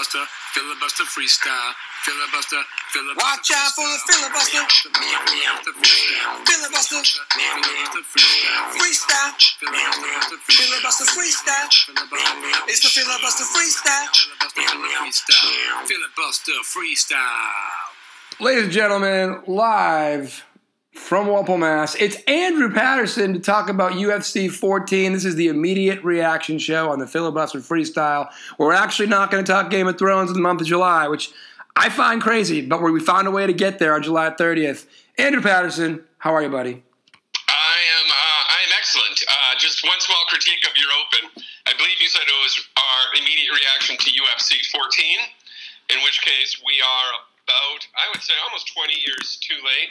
filibuster, filibuster freestyle, filibuster, filibuster. Watch out for the filibuster. Filibuster. Freestyle. Filibuster freestyle. It's the filibuster freestyle. Filibuster freestyle. Ladies and gentlemen, live from Walpole, Mass. It's Andrew Patterson to talk about UFC 14. This is the immediate reaction show on the Filibuster Freestyle. We're actually not going to talk Game of Thrones in the month of July, which I find crazy, but we found a way to get there on July 30th. Andrew Patterson, how are you, buddy? I am. Uh, I am excellent. Uh, just one small critique of your open. I believe you said it was our immediate reaction to UFC 14, in which case we are about, I would say, almost 20 years too late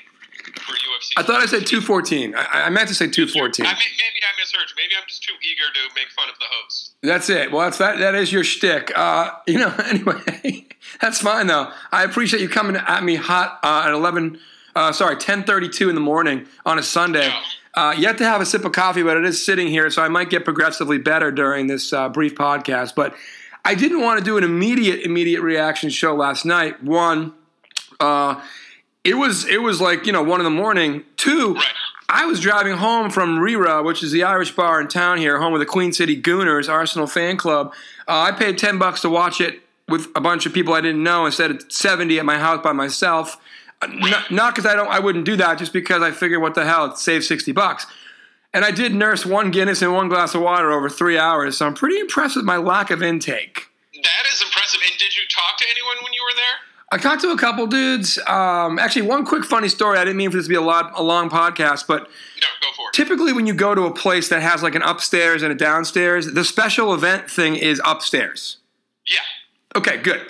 for UFC. I thought I said 214. I, I meant to say 214. I mean, maybe I misheard you. Maybe I'm just too eager to make fun of the host. That's it. Well, that's that. That is your shtick. Uh, you know. Anyway, that's fine though. I appreciate you coming at me hot uh, at eleven. Uh, sorry, ten thirty-two in the morning on a Sunday. Yeah. Uh, yet to have a sip of coffee, but it is sitting here, so I might get progressively better during this uh, brief podcast. But I didn't want to do an immediate, immediate reaction show last night. One, uh, it was it was like you know one in the morning. Two, Right. I was driving home from Rira, which is the Irish bar in town here, home of the Queen City Gooners, Arsenal fan club. Uh, I paid ten bucks to watch it with a bunch of people I didn't know instead of seventy at my house by myself. Uh, Not not because I don't, I wouldn't do that, just because I figured, what the hell, it saved sixty bucks. And I did nurse one Guinness and one glass of water over three hours, so I'm pretty impressed with my lack of intake. That is impressive. And did you talk to anyone when you were there? I talked to a couple dudes. Um, actually, one quick funny story. I didn't mean for this to be a lot a long podcast, but No, go for it. typically when you go to a place that has like an upstairs and a downstairs, the special event thing is upstairs. Yeah. Okay, good.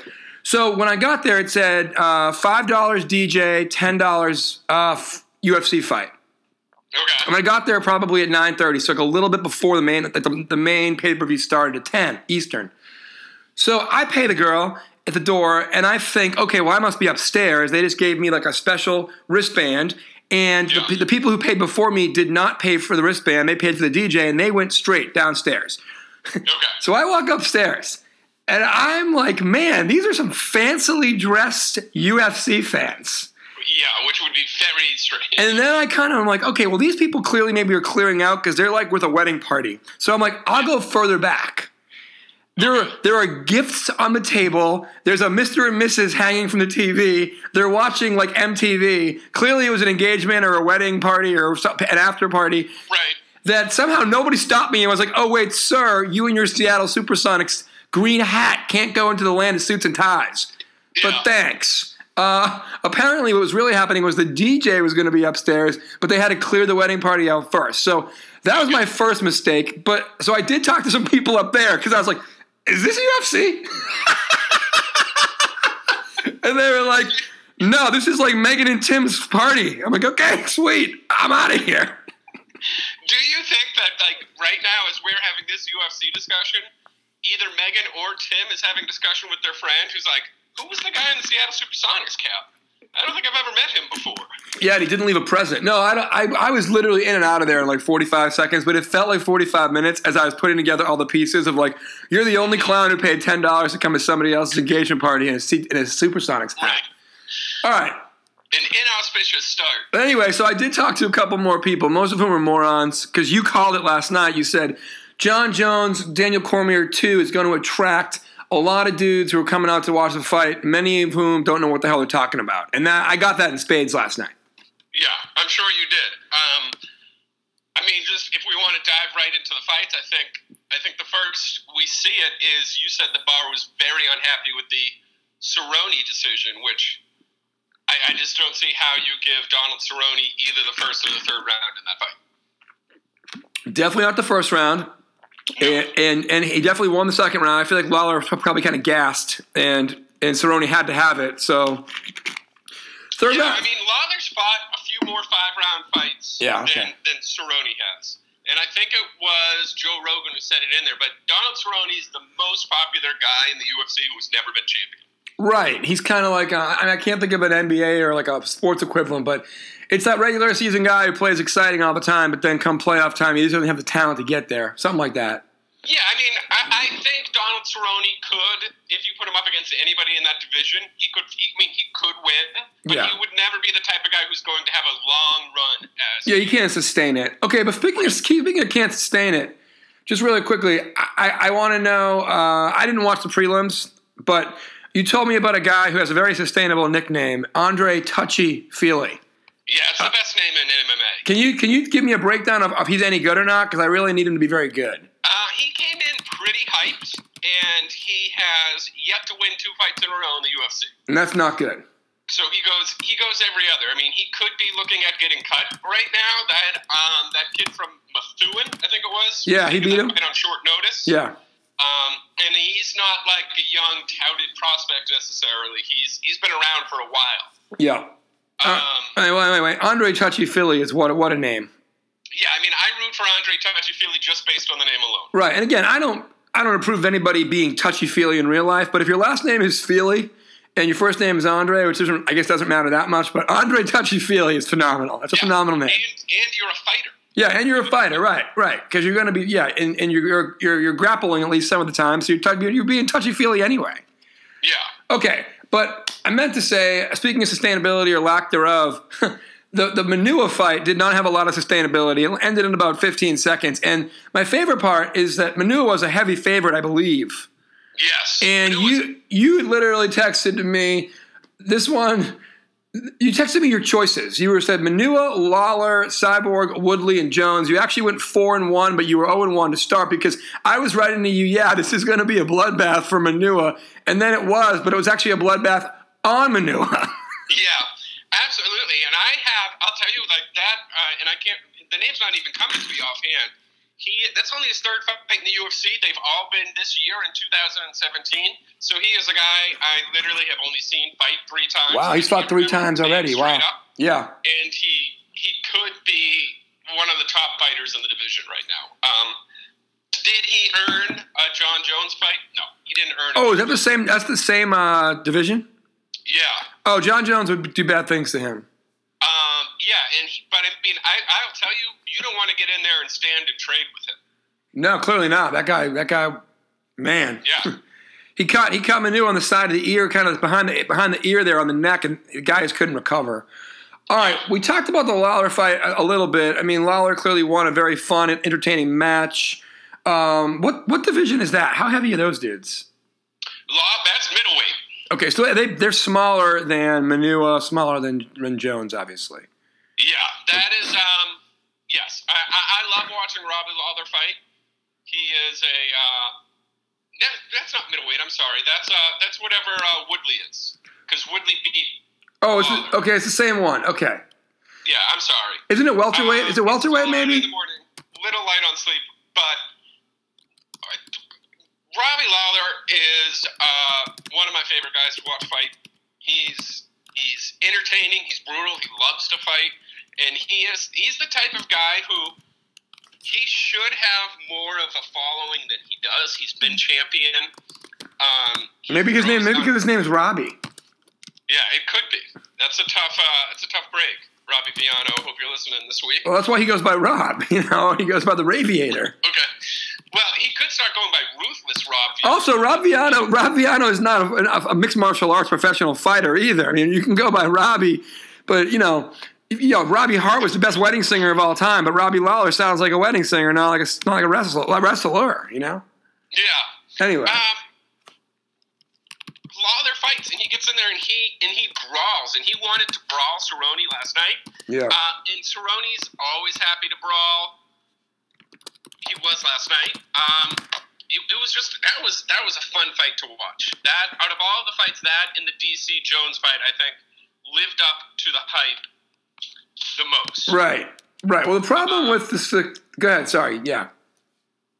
So when I got there, it said uh, five dollars DJ, ten dollars uh, UFC fight. Okay. And I got there probably at nine thirty, so like a little bit before the main the, the main pay per view started at ten Eastern. So I pay the girl at the door, and I think, okay, well I must be upstairs. They just gave me like a special wristband, and the, the people who paid before me did not pay for the wristband. They paid for the DJ, and they went straight downstairs. Okay. So I walk upstairs, and I'm like, man, these are some fancily dressed UFC fans. Yeah, which would be very strange. And then I kind of am like, okay, well, these people clearly maybe are clearing out because they're like with a wedding party. So I'm like, I'll go further back. There are, there are gifts on the table. There's a Mr. and Mrs. hanging from the TV. They're watching like MTV. Clearly, it was an engagement or a wedding party or an after party. right. That somehow nobody stopped me and was like, oh, wait, sir, you and your Seattle Supersonics green hat can't go into the land of suits and ties. But thanks. Uh, apparently, what was really happening was the DJ was going to be upstairs, but they had to clear the wedding party out first. So that was my first mistake. But so I did talk to some people up there because I was like, "Is this UFC?" and they were like, "No, this is like Megan and Tim's party." I'm like, "Okay, sweet, I'm out of here." Do you think that, like, right now, as we're having this UFC discussion, either Megan or Tim is having discussion with their friend who's like, who was the guy in the Seattle Supersonics cap? I don't think I've ever met him before. Yeah, and he didn't leave a present. No, I, I, I was literally in and out of there in like 45 seconds, but it felt like 45 minutes as I was putting together all the pieces of like, you're the only clown who paid $10 to come to somebody else's engagement party in a, seat, in a Supersonics hat. Right. All right. An inauspicious start. But anyway, so I did talk to a couple more people, most of whom are morons, because you called it last night. You said Jon Jones, Daniel Cormier 2 is going to attract a lot of dudes who are coming out to watch the fight, many of whom don't know what the hell they're talking about. And that, I got that in spades last night. Yeah, I'm sure you did. Um, I mean, just if we want to dive right into the fights, I think I think the first we see it is you said the bar was very unhappy with the Cerrone decision, which I, I just don't see how you give Donald Cerrone either the first or the third round in that fight. Definitely not the first round. And, and and he definitely won the second round. I feel like Lawler was probably kind of gassed, and and Cerrone had to have it. So third Yeah, round. I mean, Lawler's fought a few more five round fights Yeah, okay. than, than Cerrone has. And I think it was Joe Rogan who said it in there, but Donald Cerrone is the most popular guy in the UFC who's never been champion. Right. He's kind of like, uh, I, mean, I can't think of an NBA or like a sports equivalent, but it's that regular season guy who plays exciting all the time, but then come playoff time, he doesn't have the talent to get there. Something like that. Yeah, I mean, I, I think Donald Cerrone could, if you put him up against anybody in that division. He could. He, I mean, he could win, but Yeah. he would never be the type of guy who's going to have a long run. As Yeah, he can't sustain it. Okay, but speaking of speaking of can't sustain it, just really quickly, I, I want to know. Uh, I didn't watch the prelims, but you told me about a guy who has a very sustainable nickname, Andre Touchy Fili. Yeah, it's the best name in MMA. Can you can you give me a breakdown of if he's any good or not? Because I really need him to be very good. Uh, he came in pretty hyped, and he has yet to win two fights in a row in the UFC. And that's not good. So he goes. He goes every other. I mean, he could be looking at getting cut right now. That um, that kid from Methuen, I think it was. Yeah, he beat him. On short notice. Yeah. Um, and he's not like a young touted prospect necessarily. He's he's been around for a while. Yeah. Uh, Um, wait, wait, wait, wait. Andre Touchy Fili is what what a name. yeah, I mean, I root for Andre Touchy Fili just based on the name alone. Right. And again, I don't I don't approve of anybody being touchy feely in real life, but if your last name is Fili and your first name is Andre, which doesn't I guess doesn't matter that much, but Andre Touchy Fili is phenomenal. That's a Yeah. phenomenal name. And and you're a fighter. Yeah, and you're a fighter, right? Right, because you're going to be yeah, and, and you're, you're you're you're grappling at least some of the time, so you're tou- you're being touchy feely anyway. Yeah. Okay, but I meant to say, speaking of sustainability or lack thereof, the the Manuwa fight did not have a lot of sustainability. It ended in about 15 seconds, and my favorite part is that Manuwa was a heavy favorite, I believe. Yes. And you you literally texted to me this one. You texted me your choices. You were said Manuwa, Lawler, Cyborg, Woodley, and Jones. You actually went four and one, but you were zero and one to start because I was writing to you. Yeah, this is going to be a bloodbath for Manuwa, and then it was, but it was actually a bloodbath on Manuwa. Yeah, absolutely. And I have, I'll tell you, like that, uh, and I can't, the name's not even coming to me offhand. He, that's only his third fight in the UFC. They've all been this year in 2017. So he is a guy I literally have only seen fight three times. wow, he's fought three times already. Wow. Up. Yeah. And he he could be one of the top fighters in the division right now. Um, did he earn a Jon Jones fight? No, he didn't earn. Oh, is that the same? That's the same uh, division. Yeah. Oh, Jon Jones would do bad things to him. Um, yeah, and he- but I mean, I I'll tell you, you don't want to get in there and stand and trade with him. No, clearly not. That guy. That guy. Man. Yeah, He caught he caught Manu on the side of the ear, kind of behind the behind the ear there on the neck, and the guys couldn't recover. All right, we talked about the Lawler fight a, a little bit. I mean, Lawler clearly won a very fun and entertaining match. Um, what what division is that? How heavy are those dudes? Law. That's middleweight. Okay, so they they're smaller than Manuwa, smaller than, than Jones, obviously. Yeah, that is. Um, yes, I, I, I love watching Robbie Lawler fight. He is a. Uh, that, that's not middleweight. I'm sorry. That's uh, that's whatever uh, Woodley is, because Woodley beat. Oh, it's okay, it's the same one. Okay, Yeah, I'm sorry. isn't it welterweight? Is it welterweight maybe? In the morning, little light on sleep, but uh, Robbie Lawler is uh, one of my favorite guys to watch fight. He's he's entertaining. He's brutal. He loves to fight, and he is he's the type of guy who he should have more of a following than he does. He's been champion. Um, he Maybe his name. Maybe because his name is Robbie. yeah, it could be. That's a tough. Uh, it's a tough break, Robbie Viano. Hope you're listening this week. Well, that's why he goes by Rob. You know, he goes by the Raviator. Okay. Well, he could start going by Ruthless Rob. Viano. Also, Rob Viano, Rob Viano is not a, a mixed martial arts professional fighter either. I mean, you can go by Robbie, but you know, you know, Robbie Hart was the best wedding singer of all time, but Robbie Lawler sounds like a wedding singer, not like a not like a wrestler. wrestler you know. Yeah. Anyway, Um, Lawler fights, and he gets in there, and he and he brawls, and he wanted to brawl Cerrone last night. yeah, Uh, and Cerrone's always happy to brawl. He was last night. Um, it, it was just that was that was a fun fight to watch. That out of all the fights, that in the DC Jones fight, I think lived up to the hype the most. right, right. Well, the problem with this, uh, go ahead. Sorry, yeah.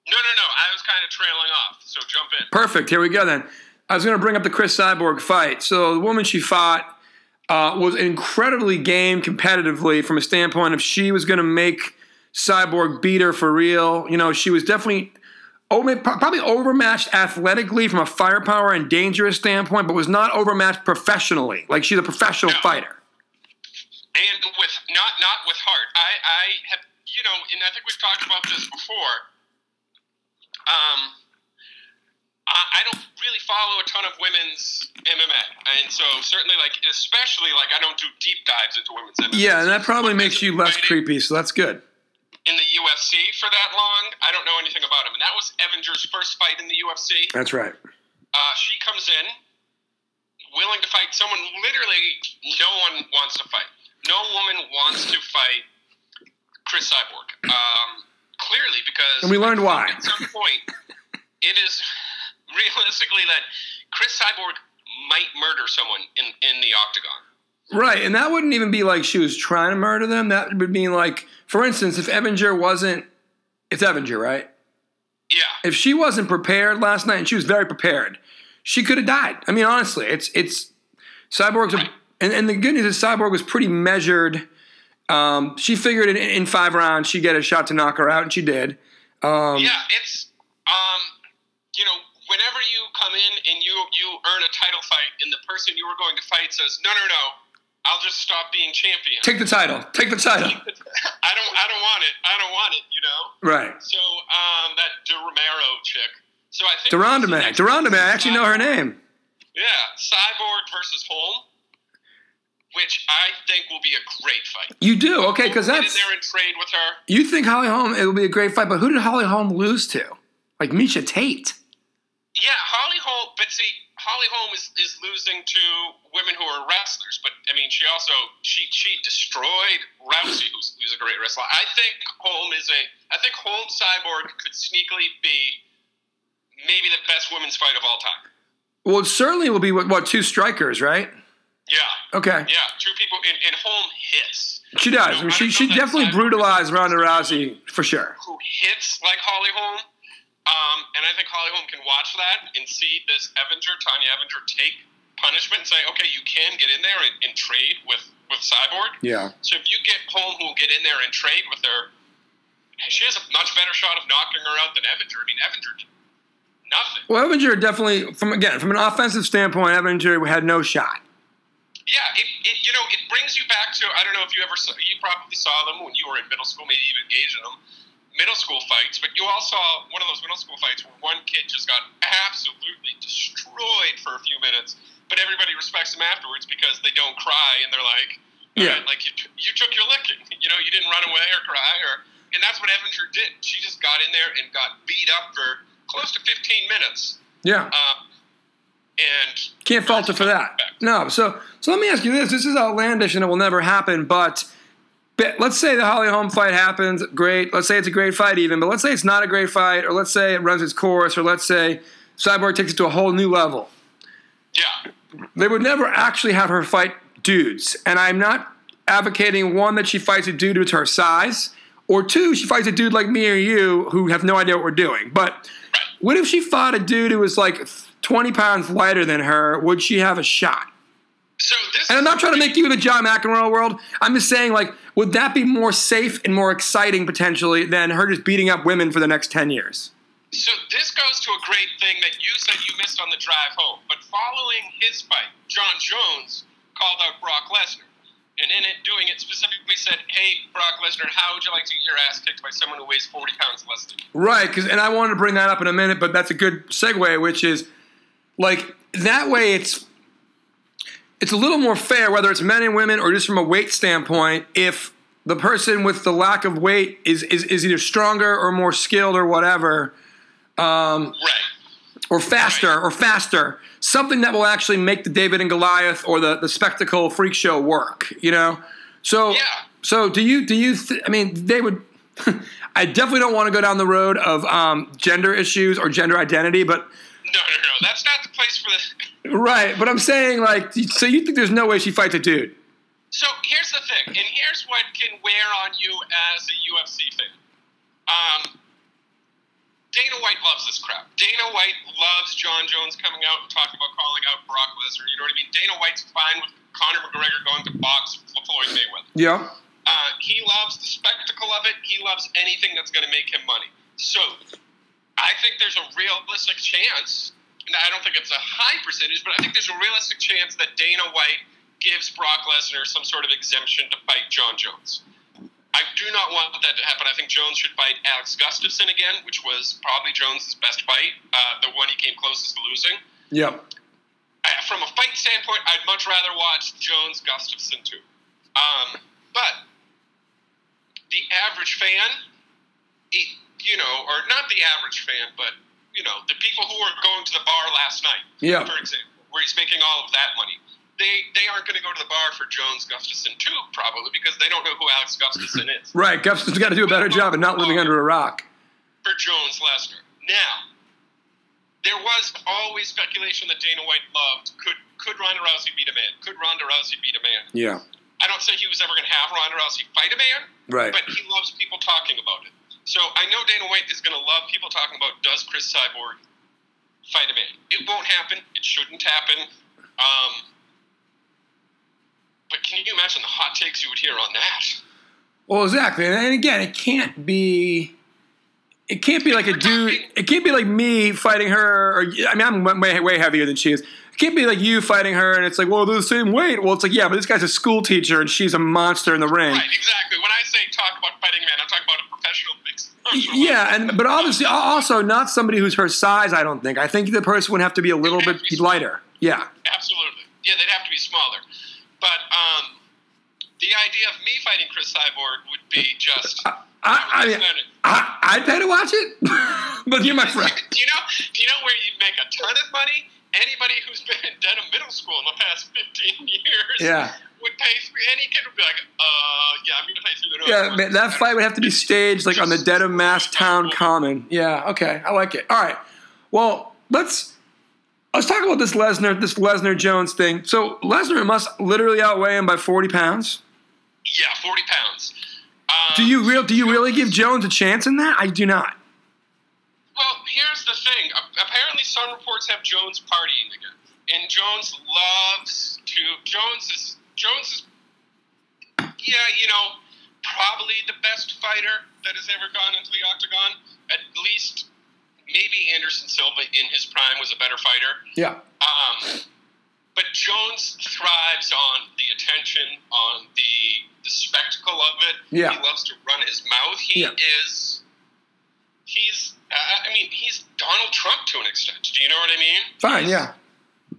No, no, no. I was kind of trailing off, so jump in. Perfect. Here we go then. I was going to bring up the Cris Cyborg fight. So the woman she fought uh, was incredibly game competitively from a standpoint of she was going to make Cyborg beat her for real. You know, she was definitely over, probably overmatched athletically from a firepower and dangerous standpoint, but was not overmatched professionally. Like she's a professional No. fighter. and with not not with heart. I I have you know, and I think we've talked about this before. Um, I I don't really follow a ton of women's MMA, and so certainly, like, especially like I don't do deep dives into women's MMA. Yeah, and that probably makes you less creepy, so that's good. In the UFC for that long, I don't know anything about him, and that was Evinger's first fight in the UFC. That's right. Uh, she comes in willing to fight someone literally no one wants to fight. No woman wants to fight Cris Cyborg. Um, clearly, because And we learned why. At some point, it is realistically that Cris Cyborg might murder someone in in the octagon. Right, and that wouldn't even be like she was trying to murder them. That would mean like, for instance, if Evinger wasn't, it's Evinger, right? Yeah, If she wasn't prepared last night, and she was very prepared, she could have died. I mean, honestly, it's it's Cyborg's, a, and, and the good news is Cyborg was pretty measured. Um, she figured in, in five rounds she'd get a shot to knock her out, and she did. Um, yeah. It's um, you know, whenever you come in and you you earn a title fight, and the person you were going to fight says, "No, no, no, I'll just stop being champion." Take the title. Take the title. I don't. I don't want it. I don't want it. You know. Right. So um, that De Romero chick. So I think de Randamie. de Randamie. I actually know her name. Yeah, Cyborg versus Holm, which I think will be a great fight. You do okay because Get in that's there and trade with her. you think Holly Holm. It will be a great fight, but who did Holly Holm lose to? Like Miesha Tate. Yeah, Holly Holm. But see, Holly Holm is, is losing to women who are wrestlers. But I mean, she also she she destroyed Rousey, who's, who's a great wrestler. I think Holm is a. I think Holm Cyborg could sneakily be maybe the best women's fight of all time. Well, it certainly will be what, what two strikers, right? Yeah, Okay. yeah, two people. And, and Holm hits. She does. I mean, she she definitely brutalized Ronda Rousey for sure. who hits like Holly Holm. Um, and I think Holly Holm can watch that and see this Evinger, Tonya Evinger, take punishment and say, okay, you can get in there and, and trade with, with Cyborg. Yeah. So if you get Holm who will get in there and trade with her, she has a much better shot of knocking her out than Evinger. I mean, Evinger did nothing. Well, Evinger definitely, from again, from an offensive standpoint, Evinger had no shot. Yeah, it, it you know it brings you back to I don't know if you ever saw you probably saw them when you were in middle school, maybe even engaged in them middle school fights, but you all saw one of those middle school fights where one kid just got absolutely destroyed for a few minutes, but everybody respects them afterwards because they don't cry and they're like, "All Yeah. right, like you, t- you took your licking, you know, you didn't run away or cry or, and that's what Evinger did. She just got in there and got beat up for close to 15 minutes. Yeah. Um, and Can't fault her for that. No. So so let me ask you this. This is outlandish and it will never happen, but let's say the Holly Holm fight happens, great. Let's say it's a great fight even, but let's say it's not a great fight, or let's say it runs its course, or let's say Cyborg takes it to a whole new level. yeah, They would never actually have her fight dudes. And I'm not advocating one that she fights a dude who's her size, or two, she fights a dude like me or you who have no idea what we're doing. But what if she fought a dude who was like 20 pounds lighter than her? Would she have a shot? so this And I'm not trying to make you the John McEnroe world. I'm just saying, like, would that be more safe and more exciting potentially than her just beating up women for the next 10 years? So this goes to a great thing that you said you missed on the drive home. But following his fight, Jon Jones called out Brock Lesnar. And in it, doing it specifically said, hey, Brock Lesnar, how would you like to get your ass kicked by someone who weighs 40 pounds less than you? Right, because and I wanted to bring that up in a minute, but that's a good segue, which is like that way it's it's a little more fair whether it's men and women or just from a weight standpoint if the person with the lack of weight is is, is either stronger or more skilled or whatever Right. or faster or faster something that will actually make the David and Goliath or the the spectacle freak show work you know so Yeah. so do you do you th- I mean they would I definitely don't want to go down the road of um, gender issues or gender identity but No, no, no. That's not the place for the. Right but I'm saying like so you think there's no way she fights a dude So here's the thing, and here's what can wear on you as a UFC fan. Um, Dana White loves this crap. Dana White loves Jon Jones coming out and talking about calling out Brock Lesnar. You know what I mean? Dana White's fine with Conor McGregor going to box Floyd Mayweather. yeah Uh, he loves the spectacle of it. He loves anything that's going to make him money. So I think there's a realistic chance. I don't think it's a high percentage, but I think there's a realistic chance that Dana White gives Brock Lesnar some sort of exemption to fight Jon Jones. I do not want that to happen. I think Jones should fight Alex Gustafsson again, which was probably Jones' best fight, uh, the one he came closest to losing. Yep. Uh, from a fight standpoint, I'd much rather watch Jones Gustafsson too. Um, but the average fan, you know, or not the average fan, but you know, the people who were going to the bar last night, Yeah. for example, where he's making all of that money. They, they aren't going to go to the bar for Jones Gustafsson too, probably because they don't know who Alex Gustafsson is. Right. Gustafsson's got to do a better job of not living under a rock. for Jones Lesnar. Now, there was always speculation that Dana White loved could could Ronda Rousey beat a man? Could Ronda Rousey beat a man? Yeah. I don't say he was ever going to have Ronda Rousey fight a man, Right. but he loves people talking about it. So I know Dana White is going to love people talking about does Cris Cyborg fight a man? It won't happen. It shouldn't happen. Um, but can you imagine the hot takes you would hear on that? Well, exactly, and again, it can't be. It can't be like a dude. It can't be like me fighting her. Or I mean, I'm way way heavier than she is. It can't be like you fighting her, and it's like, well, they're the same weight. Well, it's like, yeah, but this guy's a school teacher, and she's a monster in the ring. Right, exactly. When I say talk about fighting man, I'm talking about a professional Yeah, and but obviously, also not somebody who's her size. I don't think. I think the person would have to be a little bit lighter. Yeah, Absolutely. Yeah, they'd have to be smaller. But um, the idea of me fighting Cris Cyborg would be just. I, I, mean, I, I'd pay to watch it, but you're my friend. Do you know? Do you know where you'd make a ton of money? Anybody who's been in Dedham Middle School in the past 15 years Yeah. would pay three. Any kid would be like, uh, yeah, I'm going to pay through the. Yeah, man, that fight would have to be staged like on the Dedham Mass Town Common. Yeah, okay, I like it. All right, well, let's let's talk about this Lesnar this Lesnar Jones thing. So Lesnar must literally outweigh him by forty pounds. Yeah, 40 pounds. Um, Do you real? Do you really give Jones a chance in that? I do not. Here's the thing. Apparently, some reports have Jones partying again, and Jones loves to. Jones is Jones is, yeah, you know, probably the best fighter that has ever gone into the octagon. At least, maybe Anderson Silva in his prime was a better fighter. Yeah. Um, but Jones thrives on the attention, on the the spectacle of it. Yeah. He loves to run his mouth. He Yeah. is. He's. I mean, he's Donald Trump to an extent. Do you know what I mean? Fine. He's- Yeah.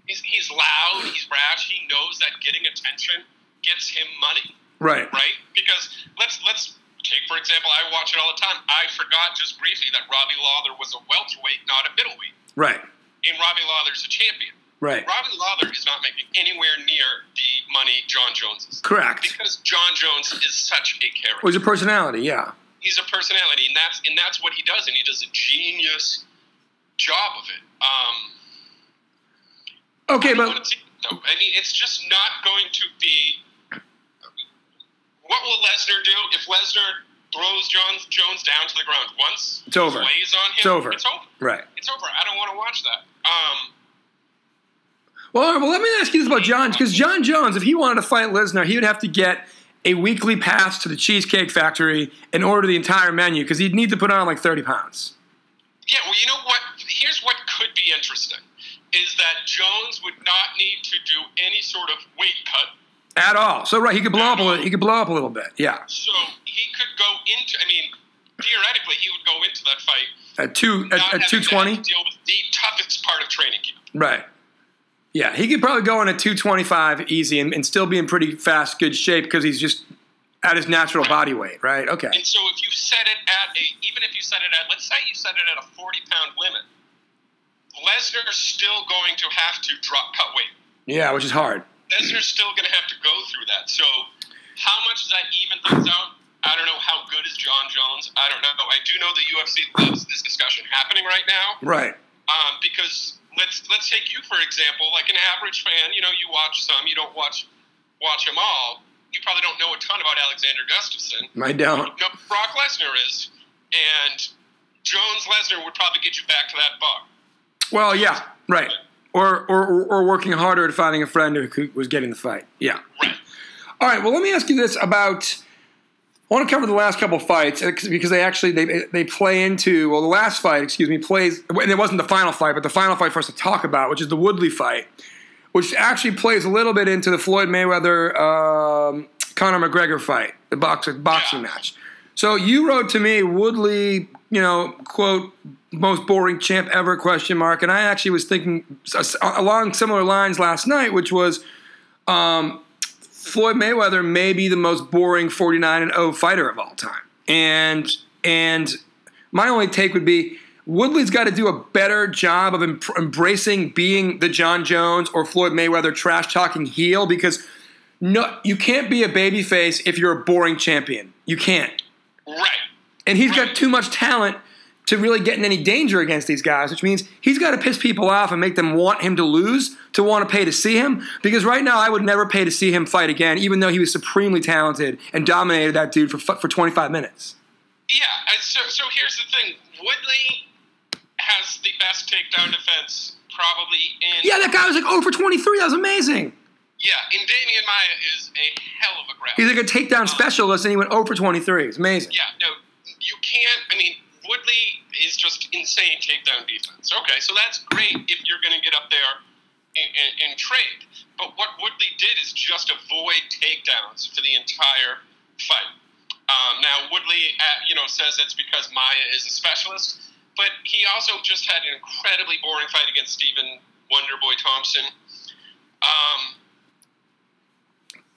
He's, he's loud. He's brash. He knows that getting attention gets him money, Right. right? Because let's let's take for example. I watch it all the time. I forgot just briefly that Robbie Lawler was a welterweight, not a middleweight, Right. and Robbie Lawler's a champion. Right. Robbie Lawler is not making anywhere near the money Jon Jones is. Correct. Because Jon Jones is such a character. Was a personality. Yeah. He's a personality, and that's and that's what he does, and he does a genius job of it. Um, Okay, but no, I mean, it's just not going to be. What will Lesnar do if Lesnar throws Jon Jones down to the ground once? It's over. Lays on him. It's over. It's over. right. It's over. I don't want to watch that. Um, Well, right, well, let me ask you this about Jon, because Jon Jones, if he wanted to fight Lesnar, he would have to get a weekly pass to the Cheesecake Factory and order the entire menu, because he'd need to put on like 30 pounds. Yeah, well, you know what? Here's what could be interesting: is that Jones would not need to do any sort of weight cut, At all. So, right, he could blow up a little, he could blow up a little bit. Yeah. so he could go into. I mean, theoretically, he would go into that fight At, two, at, at have 220? deal with the toughest part of training camp. Right. Yeah, he could probably go on a 225 easy and, and still be in pretty fast, good shape because he's just at his natural body weight, right? Okay. And so, if you set it at a, even if you set it at, let's say you set it at a 40 pound limit, Lesnar's still going to have to drop cut weight. Yeah, which is hard. Lesnar's still going to have to go through that. So, how much does that even things out? I don't know how good is Jon Jones. I don't know. I do know the UFC loves this discussion happening right now Right. um, because let's let's take you for example. Like an average fan, you know, you watch some, you don't watch watch them all. You probably don't know a ton about Alexander Gustafsson. I don't. You know Brock Lesnar is, and Jones Lesnar would probably get you back to that bar. Well, yeah, right. Or, or, or- or working harder at finding a friend who who was getting the fight. Yeah. Right. All right. Well, let me ask you this about. I want to cover the last couple fights uh, because they actually they they play into well the last fight excuse me plays and it wasn't the final fight but the final fight for us to talk about which is the Woodley fight which actually plays a little bit into the Floyd Mayweather um, Conor McGregor fight, the boxing boxing Yeah. match. So you wrote to me Woodley, you know, quote most boring champ ever question mark, and I actually was thinking along similar lines last night, which was um, Floyd Mayweather may be the most boring 49 and 0 fighter of all time. And and my only take would be Woodley's got to do a better job of em- embracing being the Jon Jones or Floyd Mayweather trash talking heel because no you can't be a babyface if you're a boring champion. You can't. Right. And he's got too much talent to really get in any danger against these guys, which means he's got to piss people off and make them want him to lose to want to pay to see him. Because right now, I would never pay to see him fight again, even though he was supremely talented and dominated that dude for for 25 minutes. Yeah. and So, so here's the thing. Woodley has the best takedown defense probably in. Yeah, that guy was like 0 for 23. That was amazing. Yeah. And Demian Maia is a hell of a grappler. He's like a takedown um, specialist, and he went 0 for 23. It's amazing. Yeah, no, you can't. I mean, Woodley is just insane takedown defense. Okay, so that's great if you're going to get up there and, and, and trade. But what Woodley did is just avoid takedowns for the entire fight. Um, now Woodley, uh, you know, says that's because Maia is a specialist, but he also just had an incredibly boring fight against Stephen Wonderboy Thompson. Um,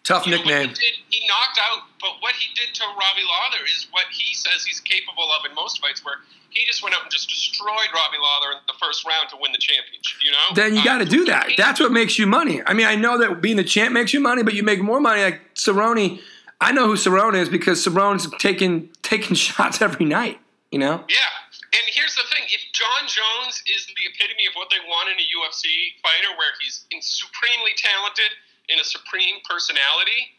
Tough you know, nickname. he, did, he knocked out, but what he did to Robbie Lawler is what he says he's capable of in most fights, where he just went out and just destroyed Robbie Lawler in the first round to win the championship. You know, Then you Um, got to do that. That's what makes you money. I mean, I know that being the champ makes you money, but you make more money. Like Cerrone, I know who Cerrone is because Cerrone's taking taking shots every night. You know. Yeah, and here's the thing: if Jon Jones is the epitome of what they want in a UFC fighter, where he's in supremely talented in a supreme personality.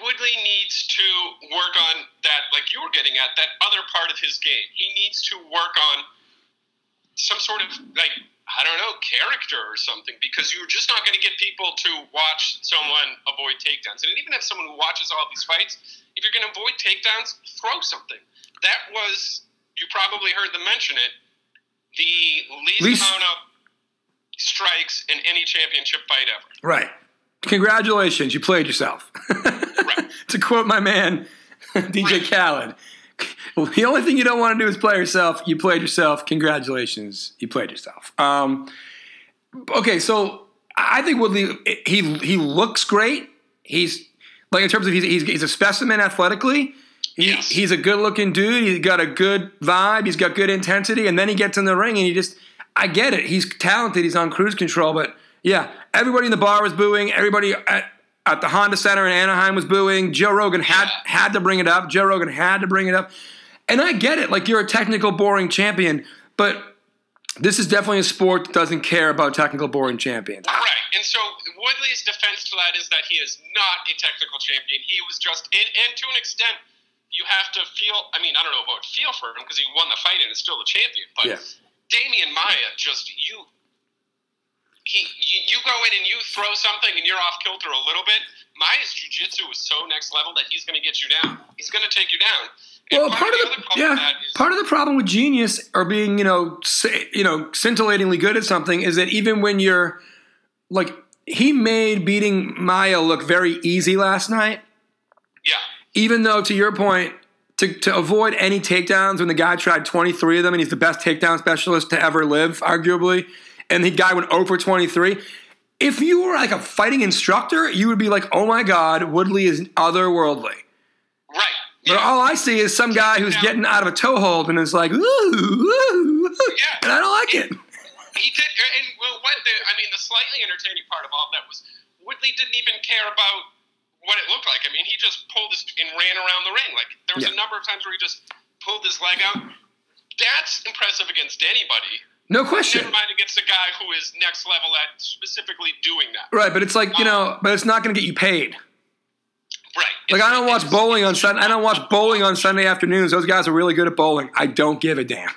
Woodley needs to work on that, like you were getting at, that other part of his game. He needs to work on some sort of like I don't know character or something because you're just not going to get people to watch someone avoid takedowns. And even if someone who watches all these fights, if you're going to avoid takedowns, throw something. That was you probably heard them mention it. The least, Least- amount of strikes in any championship fight ever. Right. Congratulations, you played yourself. to quote my man, DJ. Khaled, the only thing you don't want to do is play yourself. You played yourself. Congratulations, you played yourself. Um, okay, so I think Woodley he he looks great. He's like in terms of he's he's, he's a specimen athletically. He, Yes. He's a good looking dude. He's got a good vibe. He's got good intensity. And then he gets in the ring and he just, I get it. He's talented. He's on cruise control. But yeah, everybody in the bar was booing. Everybody at, at the Honda Center in Anaheim was booing. Joe Rogan had had to bring it up. Joe Rogan had to bring it up. And I get it. Like you're a technical, boring champion. But this is definitely a sport that doesn't care about technical, boring champions. Right. And so Woodley's defense to that is that he is not a technical champion. He was just, and, and to an extent, you have to feel, I mean, I don't know about feel for him because he won the fight and is still the champion. But Yeah. Demian Maia, just, you, he, you, you go in and you throw something and you're off kilter a little bit. Maia's jiu-jitsu is so next level that he's going to get you down. He's going to take you down. And Well, part of the the yeah, is, part of the problem with genius or being you know sa- you know scintillatingly good at something is that even when you're like he made beating Maya look very easy last night, yeah, even though to your point. To, to avoid any takedowns when the guy tried 23 of them and he's the best takedown specialist to ever live, arguably, and the guy went 0 for 23. If you were like a fighting instructor, you would be like, oh my God, Woodley is otherworldly. right. But Yeah. all I see is some guy who's Yeah. getting out of a toehold and is like, ooh, ooh, ooh," Yeah. and I don't like it. He did, and well, what the, I mean, the slightly entertaining part of all that was Woodley didn't even care about what it looked like. I mean, he just pulled his and ran around the ring. Like there was Yeah. a number of times where he just pulled his leg out. That's impressive against anybody. No question. Never mind against a guy who is next level at specifically doing that. Right, but it's like, you know, um, but it's not going to get you paid. Right. Like I don't watch bowling on Sunday. I don't watch bowling on Sunday afternoons. Those guys are really good at bowling. I don't give a damn.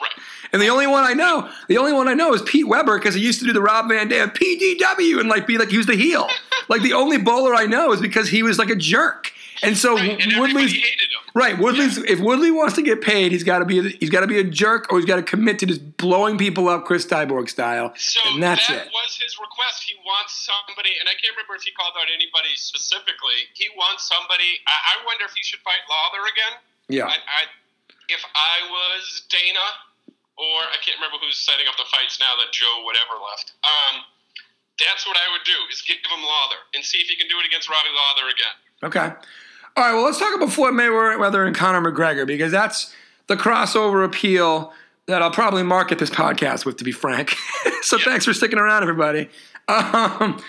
Right. And the only one I know, the only one I know is Pete Weber because he used to do the Rob Van Dam PDW and like be like he was the heel. like the only bowler I know is because he was like a jerk. And so Right. And everybody Woodley's hated him. Right, Woodley's if Woodley wants to get paid, he's got to be he's got to be a jerk or he's got to commit to just blowing people up Cris Cyborg style, So and that's that it. was his request. He wants somebody, and I can't remember if he called out anybody specifically. He wants somebody. I, I wonder if he should fight Lawler again. Yeah, I, I, if I was Dana, or I can't remember who's setting up the fights now that Joe whatever left. Um, that's what I would do: is give him Lawler and see if he can do it against Robbie Lawler again. okay. All right, well, let's talk about Floyd Mayweather and Conor McGregor because that's the crossover appeal that I'll probably market this podcast with, to be frank. so thanks for sticking around, everybody. Um,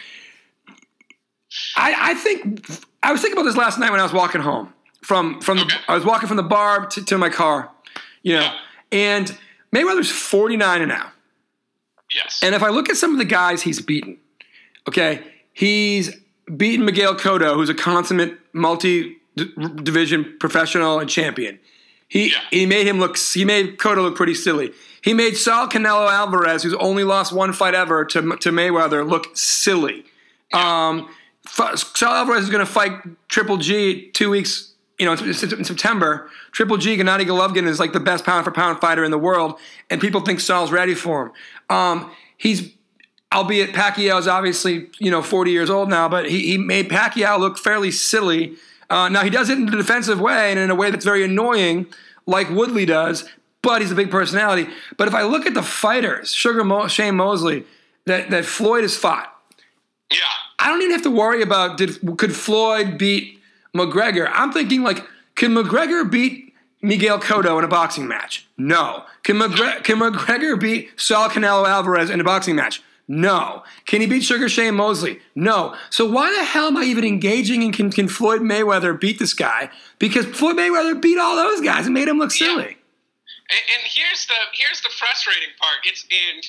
I, I think I was thinking about this last night when I was walking home from from the, Okay. I was walking from the bar to, to my car, you know, and Mayweather's forty nine and now. Yes. And if I look at some of the guys he's beaten, okay, he's beaten Miguel Cotto, who's a consummate multi-division professional and champion. He Yeah. he made him look. He made Cotto look pretty silly. He made Saul Canelo Alvarez, who's only lost one fight ever to to Mayweather, look silly. Um, Saul Alvarez is going to fight Triple G two weeks, you know, in, in September. Triple G, Gennady Golovkin is like the best pound for pound fighter in the world, and people think Saul's ready for him. Um, he's, albeit Pacquiao's obviously you know 40 years old now, but he, he made Pacquiao look fairly silly. Uh, now he does it in a defensive way and in a way that's very annoying, like Woodley does. But he's a big personality. But if I look at the fighters, Sugar Mo- Shane Mosley, that that Floyd has fought, yeah. I don't even have to worry about did could Floyd beat McGregor. I'm thinking like, can McGregor beat Miguel Cotto in a boxing match? No. Can McGregor can McGregor beat Saul Canelo Alvarez in a boxing match? No. Can he beat Sugar Shane Mosley? No. So why the hell am I even engaging and can, can Floyd Mayweather beat this guy? Because Floyd Mayweather beat all those guys and made him look silly. And, and here's the here's the frustrating part. It's and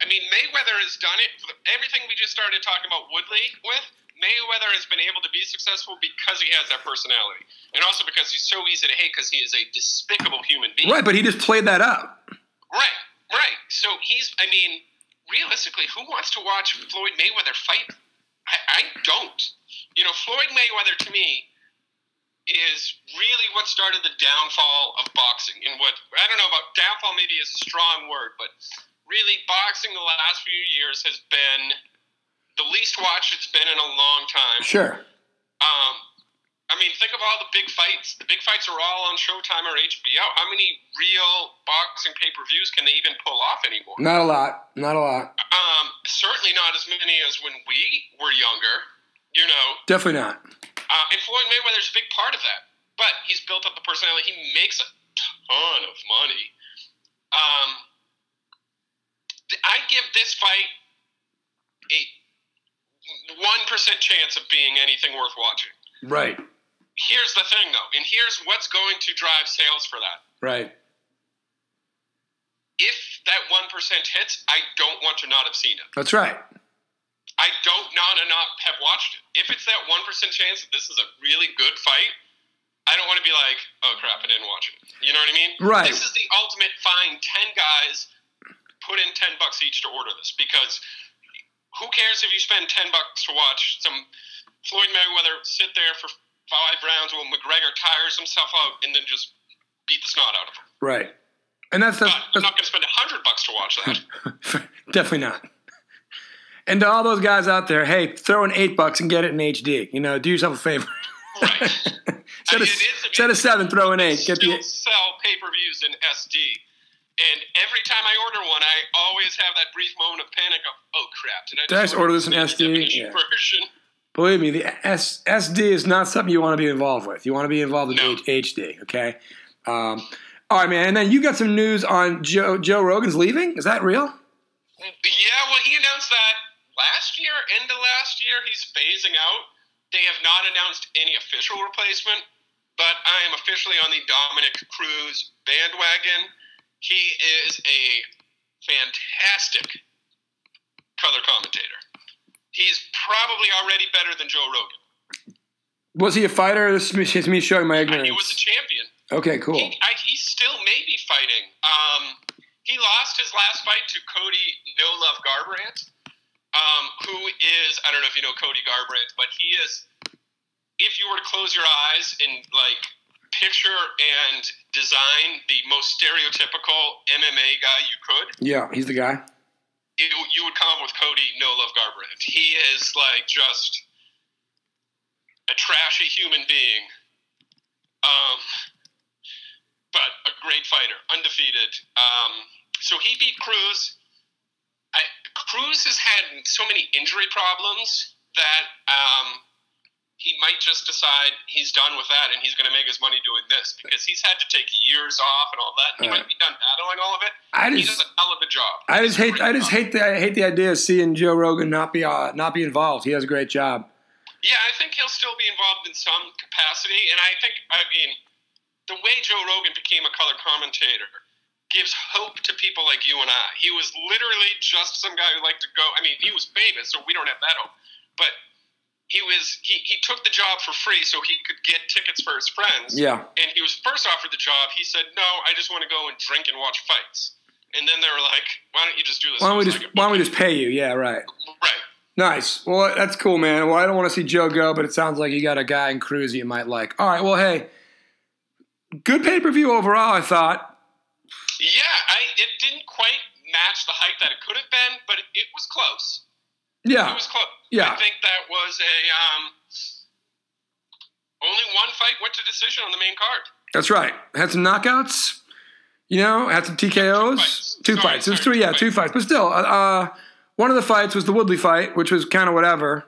I mean, Mayweather has done it. Everything we just started talking about Woodley with Mayweather has been able to be successful because he has that personality, and also because he's so easy to hate because he is a despicable human being. Right, but he just played that up. Right, right. So he's, I mean, realistically, who wants to watch Floyd Mayweather fight? I, I don't. You know, Floyd Mayweather to me is really what started the downfall of boxing. And what, I don't know about downfall, maybe is a strong word, but really, boxing the last few years has been the least watched it's been in a long time. Sure. Um, I mean, think of all the big fights. The big fights are all on Showtime or HBO. How many real boxing pay per views can they even pull off anymore? Not a lot. Not a lot. Um, certainly not as many as when we were younger. You know, Definitely not. uh, and Floyd Mayweather's a big part of that. But he's built up the personality. He makes a ton of money. Um, I give this fight a one percent chance of being anything worth watching. Right. Here's the thing, though, and here's what's going to drive sales for that. Right. If that 1% hits, I don't want to not have seen it. That's right. I don't not not have watched it. If it's that 1% chance that this is a really good fight, I don't want to be like, oh crap, I didn't watch it. You know what I mean? Right. This is the ultimate find 10 guys, put in 10 bucks each to order this because who cares if you spend 10 bucks to watch some Floyd Mayweather sit there for five rounds while McGregor tires himself out and then just beat the snot out of him. Right. And that's that's, But I'm not going to spend a 100 bucks to watch that. definitely not. And to all those guys out there, hey, throw in eight bucks and get it in HD. You know, do yourself a favor. Right. instead, I mean, it is instead of seven, throw in eight. Get still the sell pay per views in SD. And every time I order one, I always have that brief moment of panic of, oh crap, did I just, Did I just order this in SD? Yeah. version? Believe me, the S, SD is not something you want to be involved with. You want to be involved with No. H, HD. Okay. Um, all right, man. And then you got some news on Joe Joe Rogan's leaving. Is that real? Yeah, well, he announced that last year, end of last year, he's phasing out. They have not announced any official replacement, but I am officially on the Dominick Cruz bandwagon. He is a fantastic color commentator. He's probably already better than Joe Rogan. Was he a fighter? This is me showing my And ignorance. he was a champion. Okay, cool. He, I, he still may be fighting. Um, he lost his last fight to Cody No Love Garbrandt, um, who is I don't know if you know Cody Garbrandt, but he is. If you were to close your eyes and like picture and design the most stereotypical MMA guy you could, Yeah, he's the guy. It, you would come up with Cody No Love Garbrandt. He is like just a trashy human being, um, but a great fighter, undefeated. Um, so he beat Cruz. I, Cruz has had so many injury problems that um, he might just decide he's done with that and he's going to make his money doing this because he's had to take years off and all that. He Right. might be done battling all of it. I he just- does a hell of a job. I just hate. I just job. hate the. I hate the idea of seeing Joe Rogan not be uh, not be involved. He has a great job. Yeah, I think he'll still be involved in some capacity, and I think I mean the way Joe Rogan became a color commentator gives hope to people like you and I. He was literally just some guy who liked to go. I mean, he was famous, so we don't have that hope, but he was he, he took the job for free so he could get tickets for his friends. Yeah. And he was first offered the job. He said, "No, I just want to go and drink and watch fights." And then they were like, "Why don't you just do this?" Why don't we just like, Why don't we just pay you? Yeah, right. Right. Nice. Well, that's cool, man. Well, I don't want to see Joe go, but it sounds like you got a guy in Cruz you might like. All right. Well, hey, good pay per view overall. I thought. Yeah, I it didn't quite match the hype that it could have been, but it was close. It Yeah. was close. Yeah. I think that was a um, only one fight went to decision on the main card. That's right. Had some knockouts. You know, had some TKOs. fights. Two Sorry, fights. It was three. two Yeah, two fights. fights. But still, uh, uh, one of the fights was the Woodley fight, which was kind of whatever.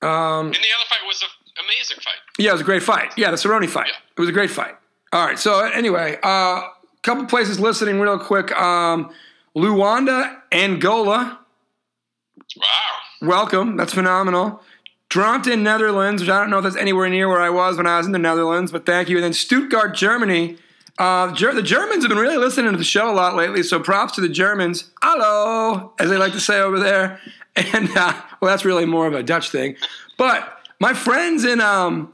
Um, And the other fight was an amazing fight. Yeah, it was a great fight. Yeah, the Cerrone fight. Yeah. It was a great fight. All right. So anyway, a uh, couple places listening real quick. Um, Luanda, Angola. Wow. Welcome. That's phenomenal. Dronten, Netherlands, which I don't know if that's anywhere near where I was when I was in the Netherlands, but thank you. And then Stuttgart, Germany. Uh, Ger- the Germans have been really listening to the show a lot lately, so props to the Germans. Hello, as they like to say over there. And, uh, well, that's really more of a Dutch thing. But my friends in, um,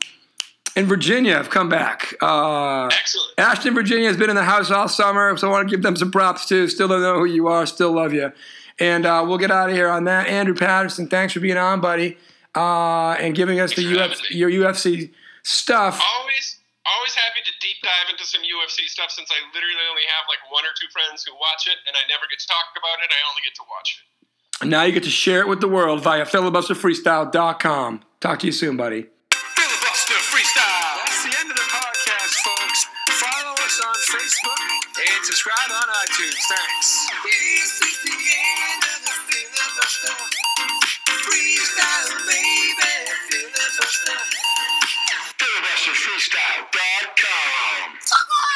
in Virginia have come back. Uh, Excellent. Ashton, Virginia has been in the house all summer, so I want to give them some props too. Still don't know who you are, still love you. And uh, we'll get out of here on that. Andrew Patterson, thanks for being on, buddy, uh, and giving us the Uf- your UFC stuff. Always, always happy to deep dive into some UFC stuff since I literally only have like one or two friends who watch it, and I never get to talk about it. I only get to watch it. And now you get to share it with the world via filibusterfreestyle.com. Talk to you soon, buddy. Filibuster Freestyle. That's the end of the podcast, folks. Follow us on Facebook and subscribe on iTunes. Thanks. freestyle.com.